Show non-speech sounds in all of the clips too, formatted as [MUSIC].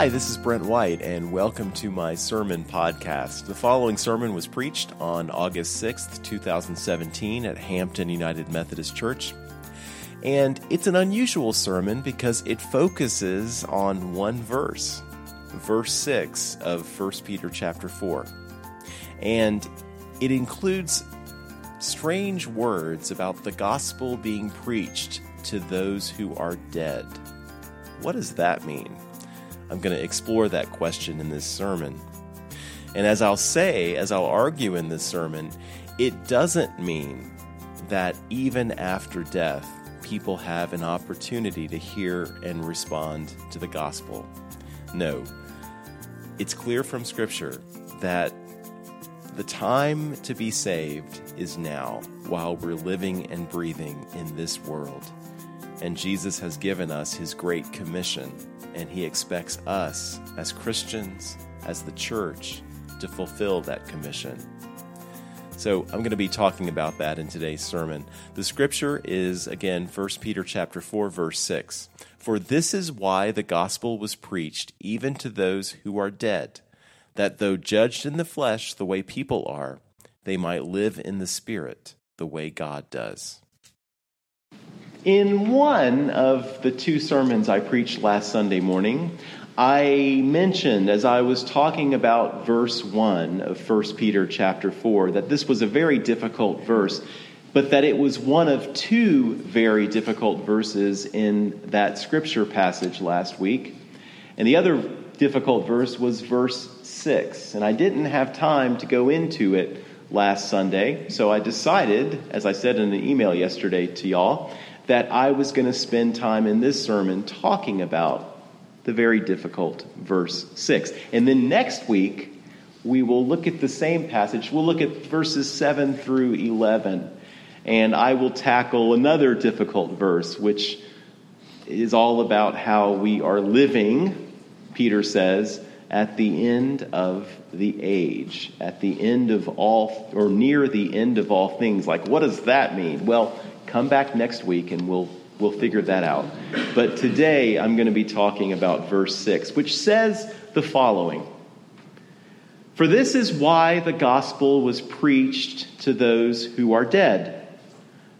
Hi, this is Brent White, and welcome to my sermon podcast. The following sermon was preached on August 6th, 2017, at Hampton United Methodist Church. And it's an unusual sermon because it focuses on one verse, verse 6 of 1 Peter chapter 4. And it includes strange words about the gospel being preached to those who are dead. What does that mean? I'm going to explore that question in this sermon. And as I'll say, as I'll argue in this sermon, it doesn't mean that even after death, people have an opportunity to hear and respond to the gospel. No, it's clear from Scripture that the time to be saved is now while we're living and breathing in this world. And Jesus has given us his great commission and he expects us as Christians, as the church, to fulfill that commission. So I'm going to be talking about that in today's sermon. The scripture is again 1 Peter chapter 4 verse 6. For this is why the gospel was preached even to those who are dead, that though judged in the flesh the way people are, they might live in the spirit the way God does. In one of the two sermons I preached last Sunday morning, I mentioned as I was talking about verse 1 of 1 Peter chapter 4 that this was a very difficult verse, but that it was one of two very difficult verses in that scripture passage last week. And the other difficult verse was verse 6. And I didn't have time to go into it last Sunday, so I decided, as I said in an email yesterday to y'all, that I was going to spend time in this sermon talking about the very difficult verse 6. And then next week, we will look at the same passage. We'll look at verses 7 through 11. And I will tackle another difficult verse, which is all about how we are living, Peter says, at the end of the age, at the end of all, or near the end of all things. Like, what does that mean? Well, come back next week and we'll we'll figure that out. But today I'm going to be talking about verse 6, which says the following For this is why the gospel was preached to those who are dead,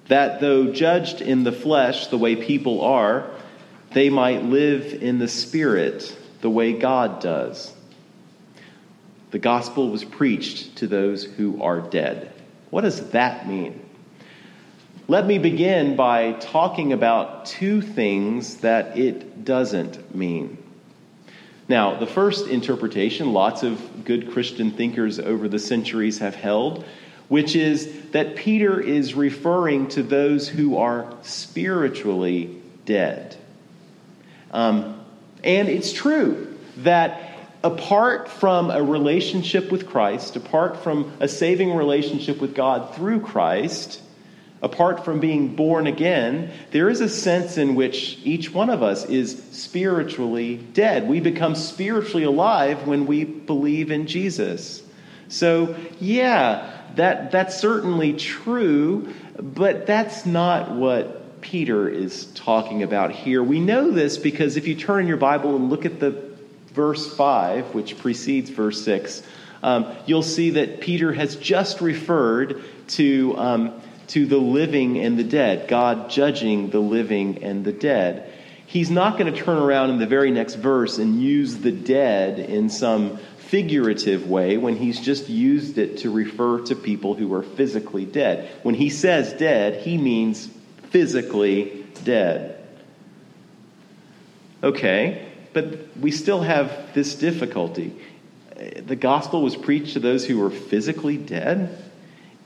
that though judged in the flesh the way people are, they might live in the spirit the way God does. The gospel was preached to those who are dead. What does that mean? Let me begin by talking about two things that it doesn't mean. Now, the first interpretation, lots of good Christian thinkers over the centuries have held, which is that Peter is referring to those who are spiritually dead. Um, and it's true that apart from a relationship with Christ, apart from a saving relationship with God through Christ, apart from being born again, there is a sense in which each one of us is spiritually dead. We become spiritually alive when we believe in Jesus. So, yeah, that, that's certainly true, but that's not what Peter is talking about here. We know this because if you turn in your Bible and look at the verse 5, which precedes verse 6, um, you'll see that Peter has just referred to. Um, to the living and the dead, God judging the living and the dead. He's not going to turn around in the very next verse and use the dead in some figurative way when he's just used it to refer to people who are physically dead. When he says dead, he means physically dead. Okay, but we still have this difficulty. The gospel was preached to those who were physically dead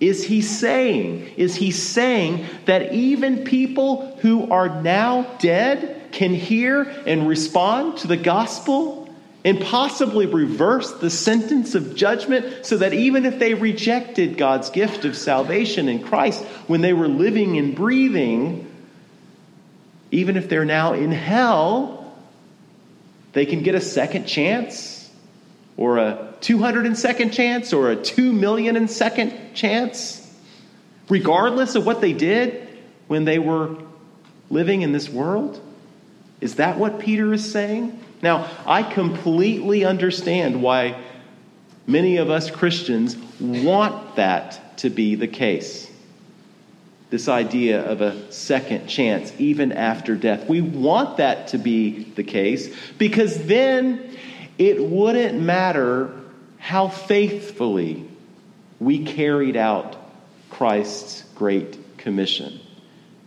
is he saying? Is he saying that even people who are now dead can hear and respond to the gospel and possibly reverse the sentence of judgment so that even if they rejected God's gift of salvation in Christ when they were living and breathing, even if they're now in hell, they can get a second chance? or a 202nd chance or a 2 million and second chance, regardless of what they did when they were living in this world? Is that what Peter is saying? Now, I completely understand why many of us Christians want that to be the case. This idea of a second chance, even after death. We want that to be the case because then it wouldn't matter how faithfully we carried out Christ's Great Commission.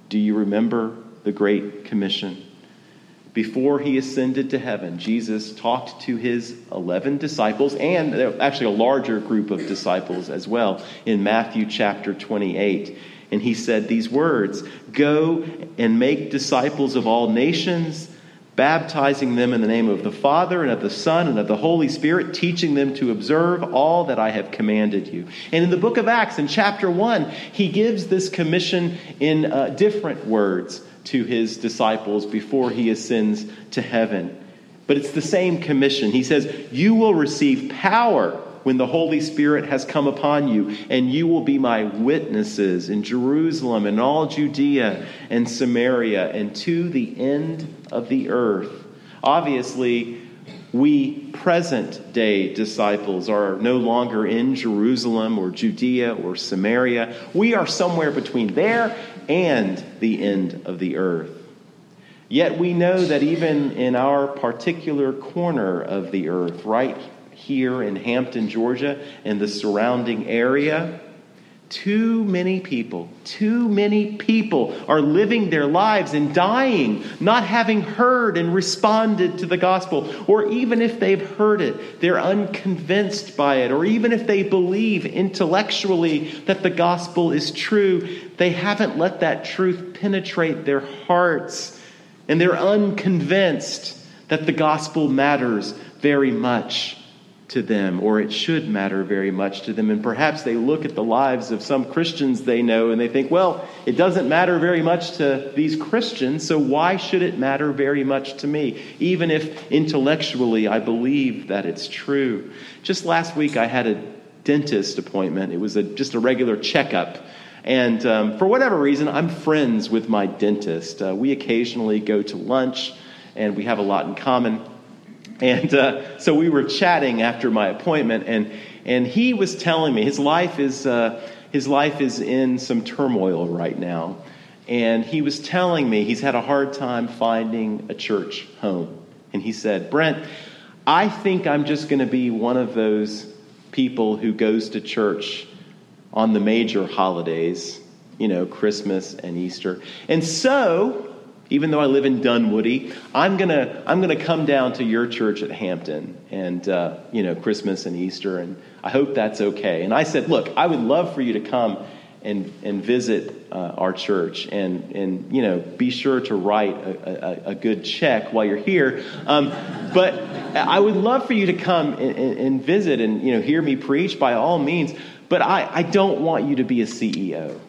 Do you remember the Great Commission? Before he ascended to heaven, Jesus talked to his 11 disciples and actually a larger group of disciples as well in Matthew chapter 28. And he said these words Go and make disciples of all nations baptizing them in the name of the Father and of the Son and of the Holy Spirit, teaching them to observe all that I have commanded you. And in the book of Acts, in chapter 1, he gives this commission in uh, different words to his disciples before he ascends to heaven. But it's the same commission. He says, You will receive power when the Holy Spirit has come upon you, and you will be my witnesses in Jerusalem and all Judea and Samaria and to the end of the earth. Obviously, we present day disciples are no longer in Jerusalem or Judea or Samaria. We are somewhere between there and the end of the earth. Yet we know that even in our particular corner of the earth, right here in Hampton, Georgia, and the surrounding area. Too many people, too many people are living their lives and dying, not having heard and responded to the gospel. Or even if they've heard it, they're unconvinced by it. Or even if they believe intellectually that the gospel is true, they haven't let that truth penetrate their hearts. And they're unconvinced that the gospel matters very much to them, or it should matter very much to them. And perhaps they look at the lives of some Christians they know and they think, well, it doesn't matter very much to these Christians, so why should it matter very much to me? Even if intellectually I believe that it's true. Just last week I had a dentist appointment, it was a, just a regular checkup. And um, for whatever reason, I'm friends with my dentist. Uh, we occasionally go to lunch, and we have a lot in common. And uh, so we were chatting after my appointment, and, and he was telling me his life, is, uh, his life is in some turmoil right now. And he was telling me he's had a hard time finding a church home. And he said, Brent, I think I'm just going to be one of those people who goes to church on the major holidays, you know, Christmas and Easter. And so even though I live in Dunwoody, I'm gonna I'm gonna come down to your church at Hampton and uh, you know Christmas and Easter, and I hope that's okay. And I said, look, I would love for you to come and and visit uh, our church, and and you know be sure to write a, a, a good check while you're here. Um, but I would love for you to come and, and, and visit and you know hear me preach by all means. But I, I don't want you to be a CEO.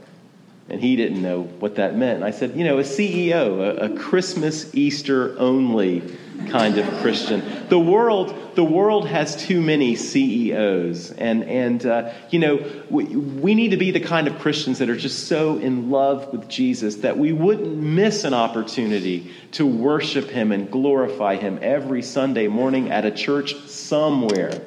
And he didn't know what that meant. And I said, you know, a CEO, a, a, Christmas, Easter only kind of Christian. The world, the world has too many CEOs. And, and uh, you know, we, we need to be the kind of Christians that are just so in love with Jesus that we wouldn't miss an opportunity to worship him and glorify him every Sunday morning at a church somewhere.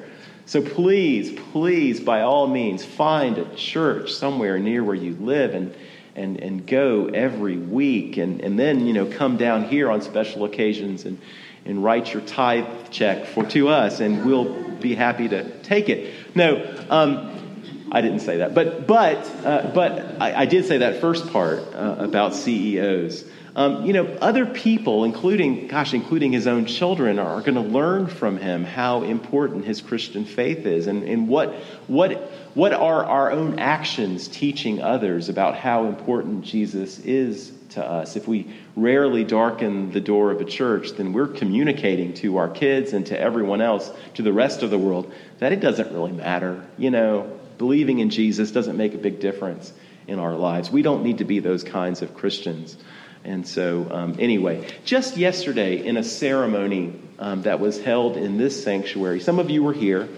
So please, please, by all means, find a church somewhere near where you live and and, and go every week and, and then, you know, come down here on special occasions and, and write your tithe check for, to us and we'll be happy to take it. No, um, I didn't say that. But, but, uh, but I, I, did say that first part uh, about CEOs. Um, you know, other people, including, gosh, including his own children, are going to learn from him how important his Christian faith is and, and what, what what are our own actions teaching others about how important Jesus is to us? If we rarely darken the door of a church, then we're communicating to our kids and to everyone else, to the rest of the world, that it doesn't really matter. You know, believing in Jesus doesn't make a big difference in our lives. We don't need to be those kinds of Christians. And so, um, anyway, just yesterday in a ceremony um, that was held in this sanctuary, some of you were here.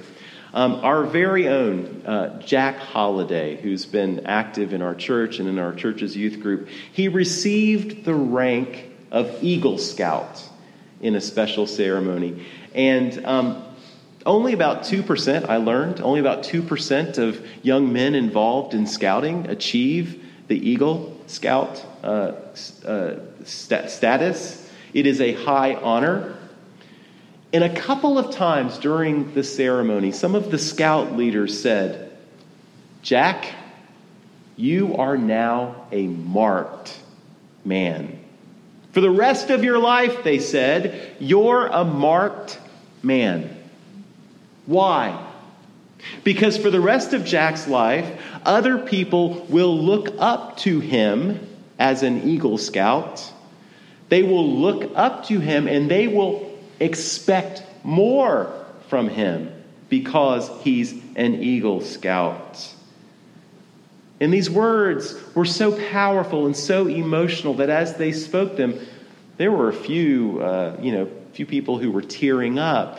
Um, our very own uh, Jack Holliday, who's been active in our church and in our church's youth group, he received the rank of Eagle Scout in a special ceremony. And um, only about 2%, I learned, only about 2% of young men involved in scouting achieve the Eagle Scout uh, uh, st- status. It is a high honor. And a couple of times during the ceremony, some of the scout leaders said, Jack, you are now a marked man. For the rest of your life, they said, you're a marked man. Why? Because for the rest of Jack's life, other people will look up to him as an Eagle Scout. They will look up to him and they will expect more from him because he's an Eagle Scout. And these words were so powerful and so emotional that as they spoke them, there were a few, uh, you know, few people who were tearing up,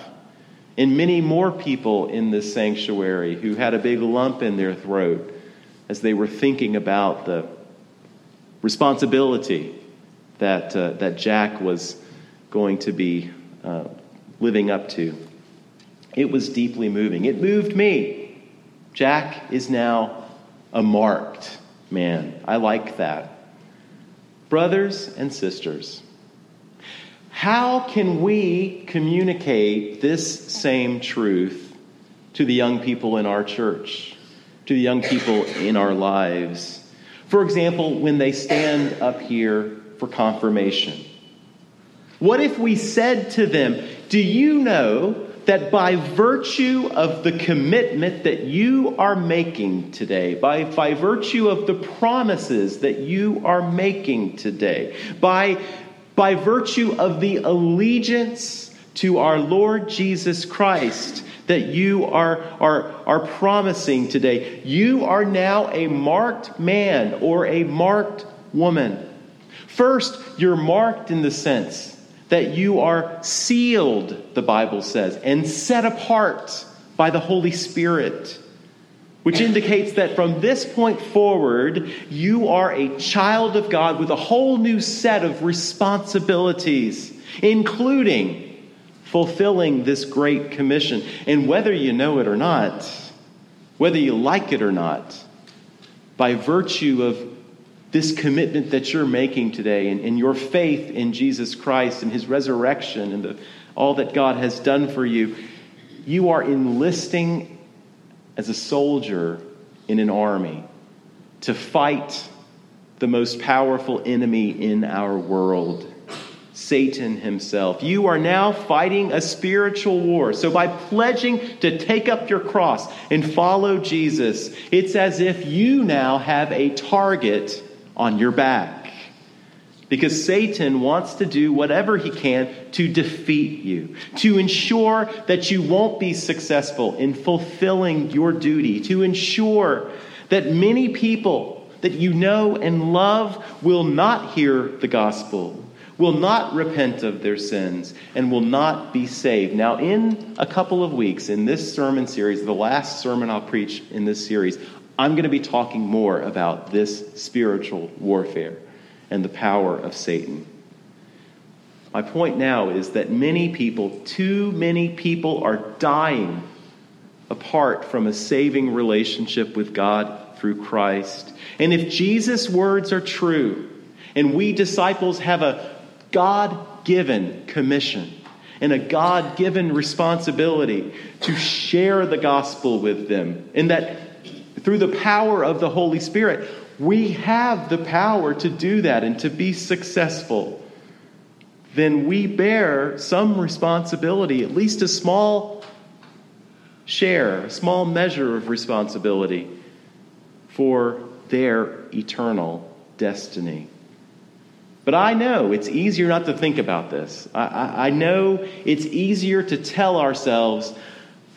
and many more people in this sanctuary who had a big lump in their throat as they were thinking about the responsibility that uh, that Jack was going to be uh, living up to. It was deeply moving. It moved me. Jack is now a marked man. I like that. Brothers and sisters, how can we communicate this same truth to the young people in our church, to the young people in our lives? For example, when they stand up here for confirmation. What if we said to them, Do you know that by virtue of the commitment that you are making today, by, by virtue of the promises that you are making today, by, by virtue of the allegiance to our Lord Jesus Christ that you are, are, are promising today, you are now a marked man or a marked woman. First, you're marked in the sense that you are sealed, the Bible says, and set apart by the Holy Spirit, which indicates that from this point forward, you are a child of God with a whole new set of responsibilities, including fulfilling this great commission. And whether you know it or not, whether you like it or not, by virtue of this commitment that you're making today and, and your faith in Jesus Christ and his resurrection and the, all that God has done for you, you are enlisting as a soldier in an army to fight the most powerful enemy in our world. Satan himself. You are now fighting a spiritual war. So, by pledging to take up your cross and follow Jesus, it's as if you now have a target on your back. Because Satan wants to do whatever he can to defeat you, to ensure that you won't be successful in fulfilling your duty, to ensure that many people that you know and love will not hear the gospel, will not repent of their sins, and will not be saved. Now, in a couple of weeks, in this sermon series, the last sermon I'll preach in this series, I'm going to be talking more about this spiritual warfare and the power of Satan. My point now is that many people, too many people, are dying apart from a saving relationship with God through Christ. And if Jesus' words are true, and we disciples have a God given commission and a God given responsibility to share the gospel with them, and that through the power of the Holy Spirit, we have the power to do that and to be successful, then we bear some responsibility, at least a small share, a small measure of responsibility for their eternal destiny. But I know it's easier not to think about this. I, I, I know it's easier to tell ourselves,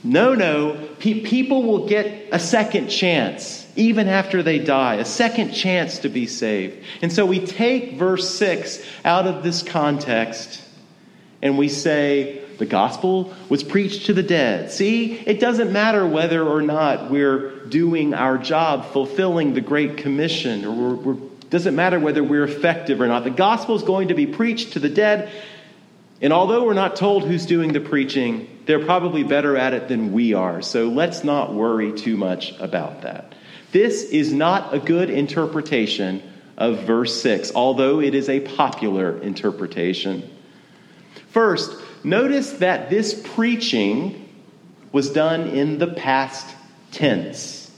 no, no, pe- people will get a second chance even after they die, a second chance to be saved. And so we take verse 6 out of this context and we say, the gospel was preached to the dead. See, it doesn't matter whether or not we're doing our job, fulfilling the Great Commission, or we're, we're, doesn't matter whether we're effective or not. The gospel is going to be preached to the dead And although we're not told who's doing the preaching, they're probably better at it than we are. So let's not worry too much about that. This is not a good interpretation of verse 6, although it is a popular interpretation. First, notice that this preaching was done in the past tense.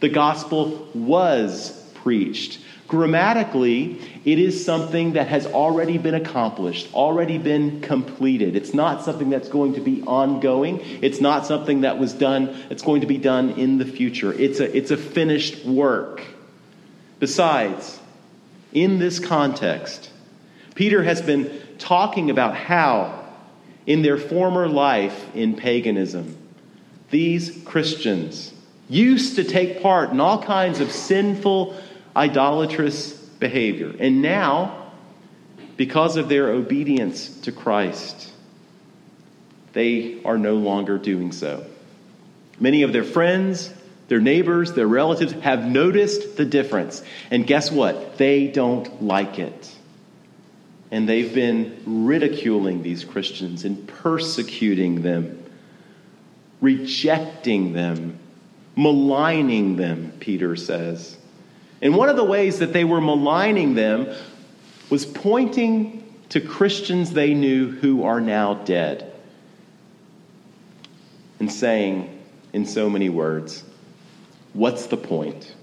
The gospel was preached. Grammatically, it is something that has already been accomplished, already been completed. It's not something that's going to be ongoing. It's not something that was done, it's going to be done in the future. It's a, it's a finished work. Besides, in this context, Peter has been talking about how, in their former life in paganism, these Christians used to take part in all kinds of sinful, idolatrous behavior. And now, because of their obedience to Christ, they are no longer doing so. Many of their friends, their neighbors, their relatives have noticed the difference. And guess what? They don't like it. And they've been ridiculing these Christians and persecuting them, rejecting them, maligning them, Peter says. And one of the ways that they were maligning them was pointing to Christians they knew who are now dead and saying, in so many words, What's the point?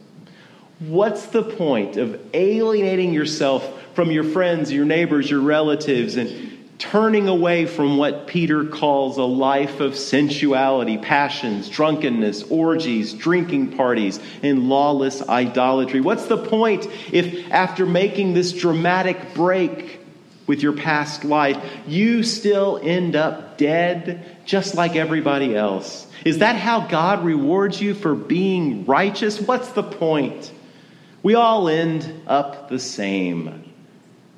What's the point of alienating yourself from your friends, your neighbors, your relatives, and turning away from what Peter calls a life of sensuality, passions, drunkenness, orgies, drinking parties, and lawless idolatry? What's the point if, after making this dramatic break with your past life, you still end up dead just like everybody else? Is that how God rewards you for being righteous? What's the point? We all end up the same,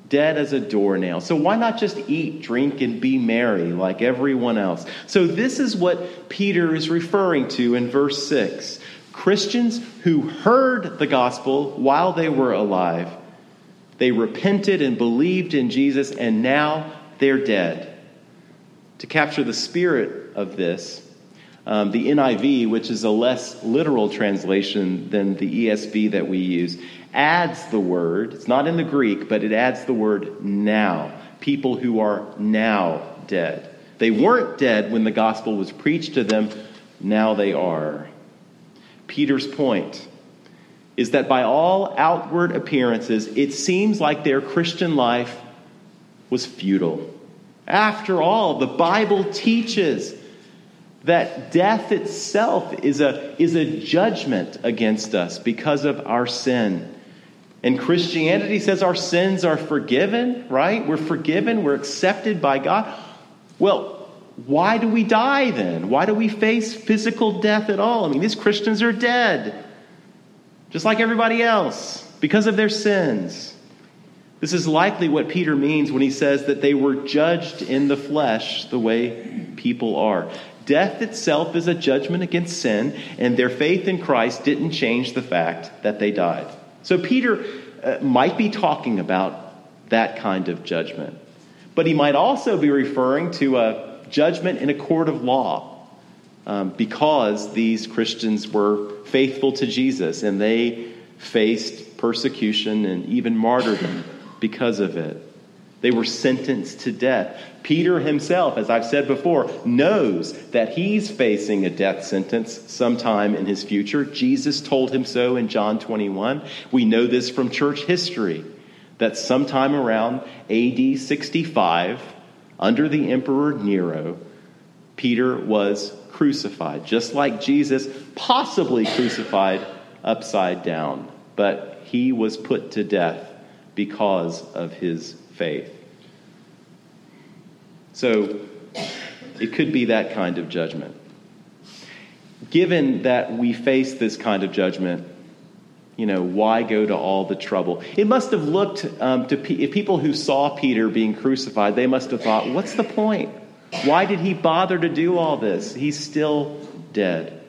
dead as a doornail. So why not just eat, drink, and be merry like everyone else? So this is what Peter is referring to in verse 6. Christians who heard the gospel while they were alive, they repented and believed in Jesus, and now they're dead. To capture the spirit of this, um, the NIV, which is a less literal translation than the ESV that we use, adds the word, it's not in the Greek, but it adds the word now. People who are now dead. They weren't dead when the gospel was preached to them, now they are. Peter's point is that by all outward appearances, it seems like their Christian life was futile. After all, the Bible teaches that death itself is a, is a judgment against us because of our sin. And Christianity says our sins are forgiven, right? We're forgiven, we're accepted by God. Well, why do we die then? Why do we face physical death at all? I mean, these Christians are dead, just like everybody else, because of their sins. This is likely what Peter means when he says that they were judged in the flesh the way people are. Death itself is a judgment against sin, and their faith in Christ didn't change the fact that they died. So Peter uh, might be talking about that kind of judgment. But he might also be referring to a judgment in a court of law um, because these Christians were faithful to Jesus and they faced persecution and even martyrdom because of it. They were sentenced to death. Peter himself, as I've said before, knows that he's facing a death sentence sometime in his future. Jesus told him so in John 21. We know this from church history that sometime around AD 65, under the Emperor Nero, Peter was crucified, just like Jesus, possibly crucified upside down. But he was put to death because of his faith. So it could be that kind of judgment. Given that we face this kind of judgment, you know, why go to all the trouble? It must have looked um, to pe- people who saw Peter being crucified, they must have thought, what's the point? Why did he bother to do all this? He's still dead.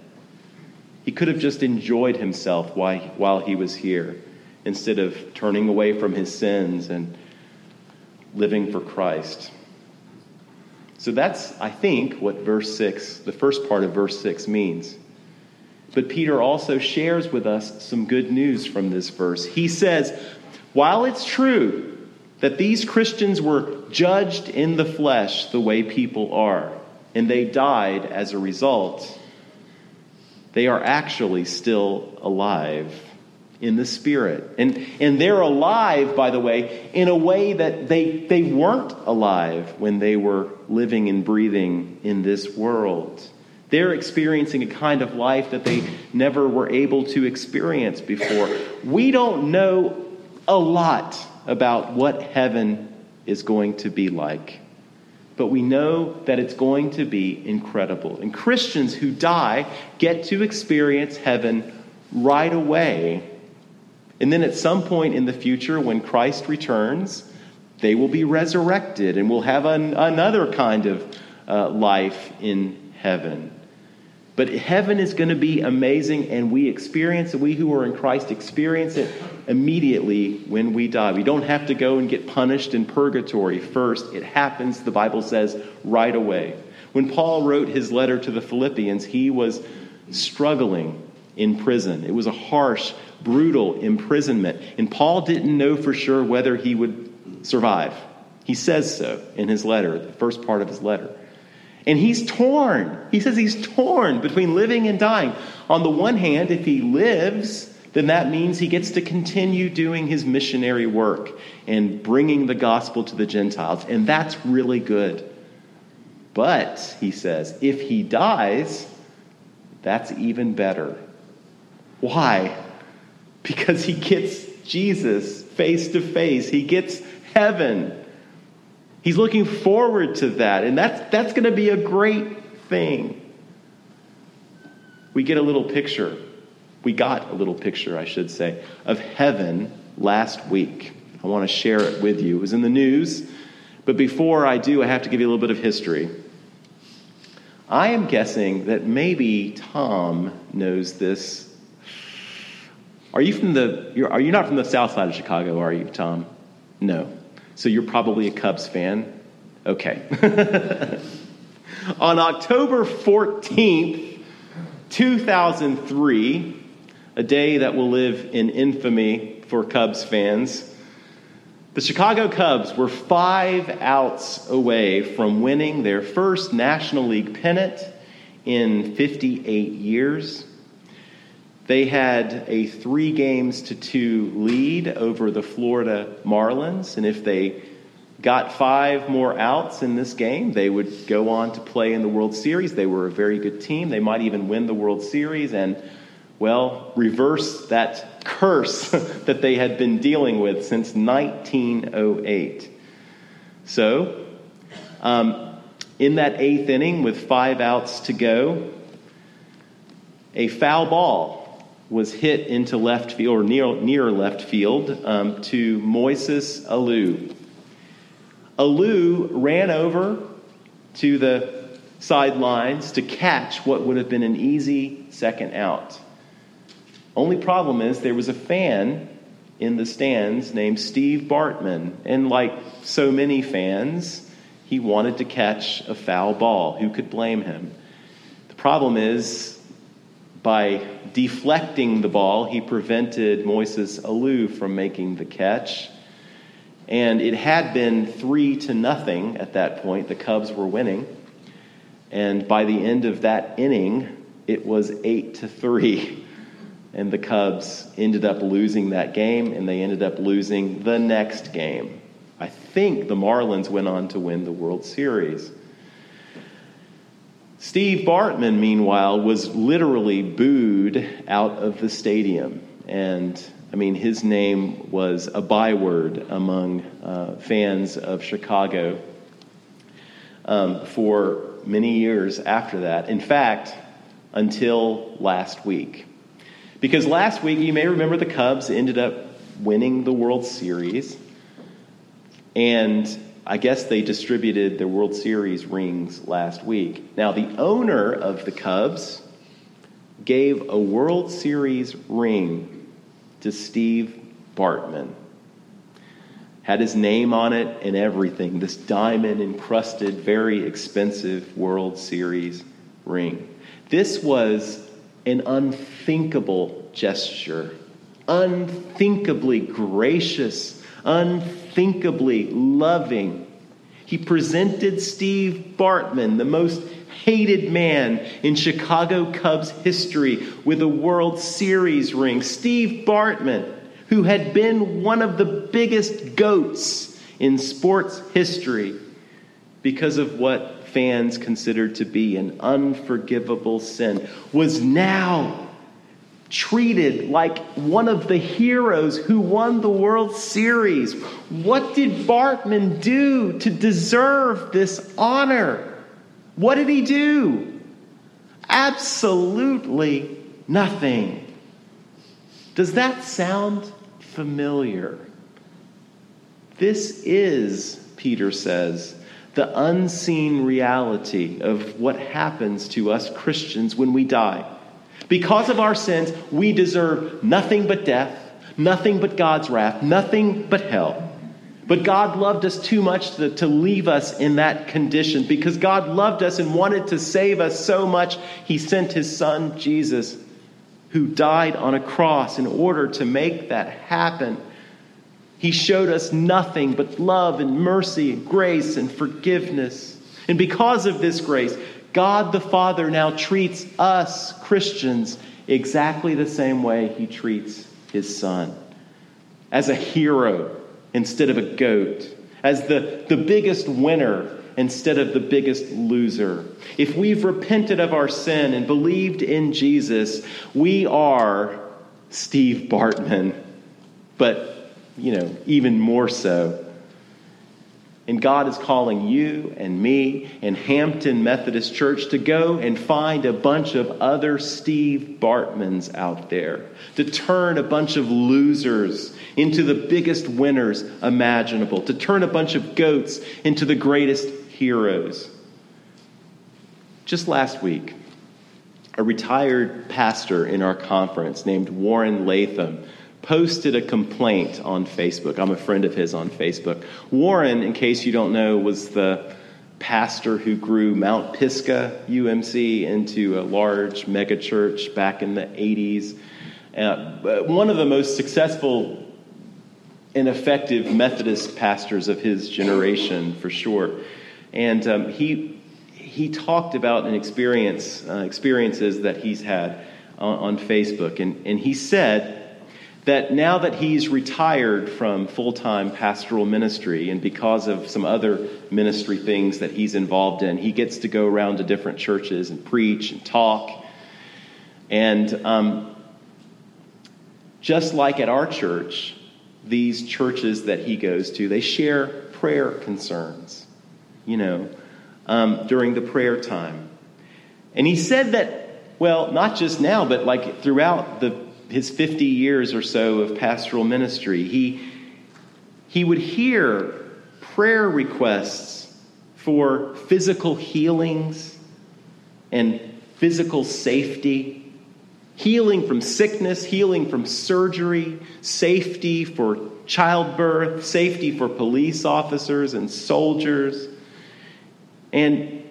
He could have just enjoyed himself while, while he was here instead of turning away from his sins and living for Christ. So that's, I think, what verse 6, the first part of verse 6 means. But Peter also shares with us some good news from this verse. He says, while it's true that these Christians were judged in the flesh the way people are, and they died as a result, they are actually still alive in the Spirit. And, and they're alive, by the way, in a way that they, they weren't alive when they were living and breathing in this world. They're experiencing a kind of life that they never were able to experience before. We don't know a lot about what heaven is going to be like, but we know that it's going to be incredible. And Christians who die get to experience heaven right away. And then at some point in the future, when Christ returns, they will be resurrected and will have an, another kind of uh, life in heaven. But heaven is going to be amazing, and we experience it. We who are in Christ experience it immediately when we die. We don't have to go and get punished in purgatory first. It happens, the Bible says, right away. When Paul wrote his letter to the Philippians, he was struggling in prison. It was a harsh, brutal imprisonment. And Paul didn't know for sure whether he would survive. He says so in his letter, the first part of his letter. And he's torn. He says he's torn between living and dying. On the one hand, if he lives, then that means he gets to continue doing his missionary work and bringing the gospel to the Gentiles. And that's really good. But, he says, if he dies, that's even better. Why? Because he gets Jesus face to face, he gets heaven. He's looking forward to that, and that's, that's going to be a great thing. We get a little picture. We got a little picture, I should say, of heaven last week. I want to share it with you. It was in the news, but before I do, I have to give you a little bit of history. I am guessing that maybe Tom knows this. Are you from the? Are you not from the south side of Chicago? Are you, Tom? No. So you're probably a Cubs fan. Okay. [LAUGHS] On October 14th, 2003, a day that will live in infamy for Cubs fans, the Chicago Cubs were five outs away from winning their first National League pennant in 58 years. They had a three games to two lead over the Florida Marlins, and if they got five more outs in this game, they would go on to play in the World Series. They were a very good team. They might even win the World Series and, well, reverse that curse [LAUGHS] that they had been dealing with since 1908. So, um, in that eighth inning with five outs to go, a foul ball was hit into left field or near, near left field um, to Moises Alou. Alou ran over to the sidelines to catch what would have been an easy second out. Only problem is there was a fan in the stands named Steve Bartman, and like so many fans, he wanted to catch a foul ball. Who could blame him? The problem is by deflecting the ball, he prevented Moises Alou from making the catch. And it had been three to nothing at that point. The Cubs were winning. And by the end of that inning, it was eight to three. And the Cubs ended up losing that game, and they ended up losing the next game. I think the Marlins went on to win the World Series. Steve Bartman, meanwhile, was literally booed out of the stadium. And I mean, his name was a byword among uh, fans of Chicago um, for many years after that. In fact, until last week. Because last week, you may remember the Cubs ended up winning the World Series. And I guess they distributed the World Series rings last week. Now, the owner of the Cubs gave a World Series ring to Steve Bartman. had his name on it and everything. This diamond encrusted, very expensive World Series ring. This was an unthinkable gesture, unthinkably gracious, unthinkably loving. He presented Steve Bartman, the most hated man in Chicago Cubs history, with a World Series ring. Steve Bartman, who had been one of the biggest goats in sports history because of what fans considered to be an unforgivable sin, was now treated like one of the heroes who won the World Series. What did Bartman do to deserve this honor? What did he do? Absolutely nothing. Does that sound familiar? This is, Peter says, the unseen reality of what happens to us Christians when we die. Because of our sins, we deserve nothing but death, nothing but God's wrath, nothing but hell. But God loved us too much to, to leave us in that condition. Because God loved us and wanted to save us so much, He sent His Son, Jesus, who died on a cross in order to make that happen. He showed us nothing but love and mercy and grace and forgiveness. And because of this grace, God the Father now treats us, Christians, exactly the same way He treats His Son as a hero instead of a goat, as the, the biggest winner instead of the biggest loser. If we've repented of our sin and believed in Jesus, we are Steve Bartman, but you know, even more so. And God is calling you and me and Hampton Methodist Church to go and find a bunch of other Steve Bartmans out there, to turn a bunch of losers into the biggest winners imaginable, to turn a bunch of goats into the greatest heroes. Just last week, a retired pastor in our conference named Warren Lathem posted a complaint on Facebook. I'm a friend of his on Facebook. Warren, in case you don't know, was the pastor who grew Mount Pisgah UMC into a large megachurch back in the 80s. Uh, one of the most successful and effective Methodist pastors of his generation, for sure. And um, he, he talked about an experience, uh, experiences that he's had on, on Facebook. And, and he said, that now that he's retired from full time pastoral ministry, and because of some other ministry things that he's involved in, he gets to go around to different churches and preach and talk. And um, just like at our church, these churches that he goes to, they share prayer concerns, you know, um, during the prayer time. And he said that, well, not just now, but like throughout the his 50 years or so of pastoral ministry, he, he would hear prayer requests for physical healings and physical safety, healing from sickness, healing from surgery, safety for childbirth, safety for police officers and soldiers. And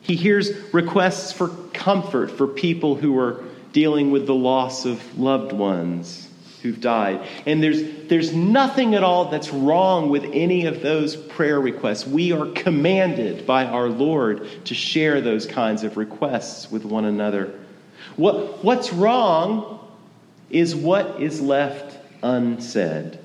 he hears requests for comfort for people who are dealing with the loss of loved ones who've died. And there's, there's nothing at all that's wrong with any of those prayer requests. We are commanded by our Lord to share those kinds of requests with one another. What, what's wrong is what is left unsaid.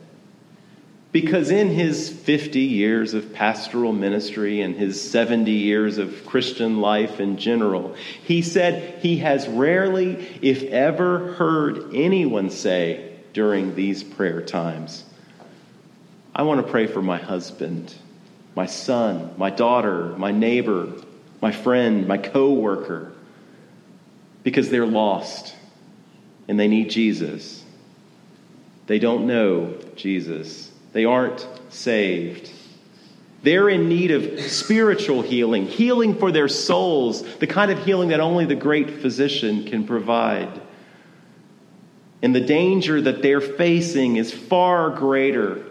Because in his 50 years of pastoral ministry and his 70 years of Christian life in general, he said he has rarely, if ever, heard anyone say during these prayer times, I want to pray for my husband, my son, my daughter, my neighbor, my friend, my coworker, because they're lost and they need Jesus. They don't know Jesus. They aren't saved. They're in need of spiritual healing, healing for their souls, the kind of healing that only the great physician can provide. And the danger that they're facing is far greater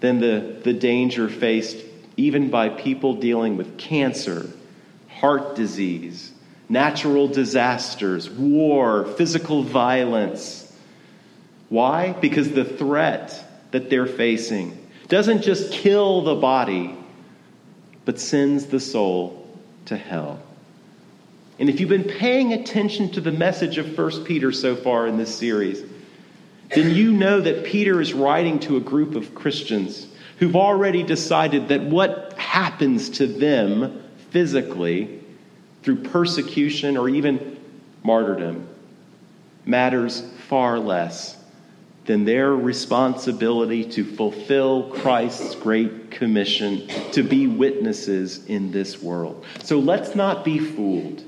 than the, the danger faced even by people dealing with cancer, heart disease, natural disasters, war, physical violence. Why? Because the threat that they're facing doesn't just kill the body, but sends the soul to hell. And if you've been paying attention to the message of 1 Peter so far in this series, then you know that Peter is writing to a group of Christians who've already decided that what happens to them physically through persecution or even martyrdom matters far less than their responsibility to fulfill Christ's great commission to be witnesses in this world. So let's not be fooled.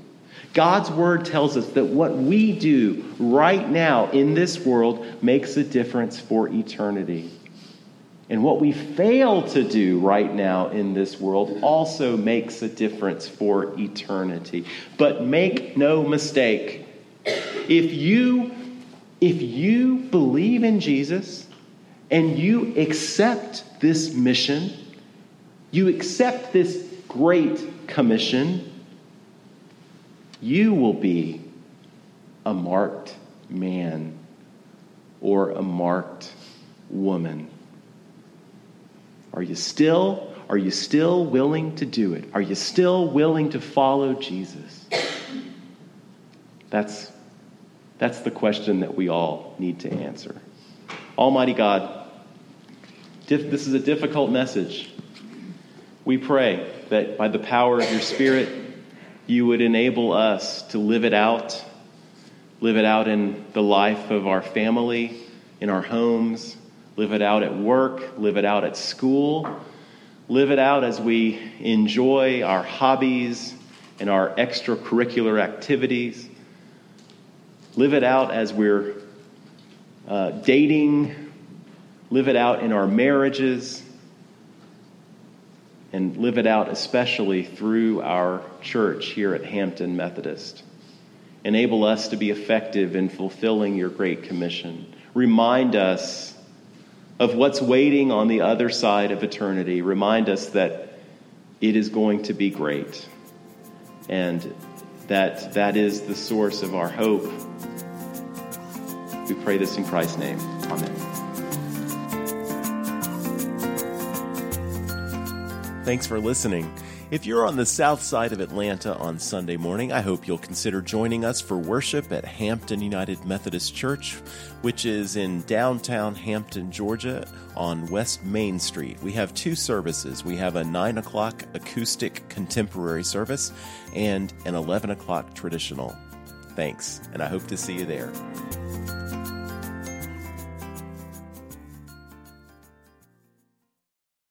God's word tells us that what we do right now in this world makes a difference for eternity. And what we fail to do right now in this world also makes a difference for eternity. But make no mistake, if you if you believe in Jesus and you accept this mission, you accept this great commission, you will be a marked man or a marked woman. Are you still are you still willing to do it? Are you still willing to follow Jesus? That's that's the question that we all need to answer. Almighty God, this is a difficult message. We pray that by the power of your Spirit, you would enable us to live it out, live it out in the life of our family, in our homes, live it out at work, live it out at school, live it out as we enjoy our hobbies and our extracurricular activities live it out as we're uh, dating, live it out in our marriages, and live it out especially through our church here at Hampton Methodist. Enable us to be effective in fulfilling your great commission. Remind us of what's waiting on the other side of eternity. Remind us that it is going to be great and that that is the source of our hope we pray this in Christ's name. Amen. Thanks for listening. If you're on the south side of Atlanta on Sunday morning, I hope you'll consider joining us for worship at Hampton United Methodist Church, which is in downtown Hampton, Georgia, on West Main Street. We have two services. We have a 9 o'clock acoustic contemporary service and an 11 o'clock traditional. Thanks, and I hope to see you there.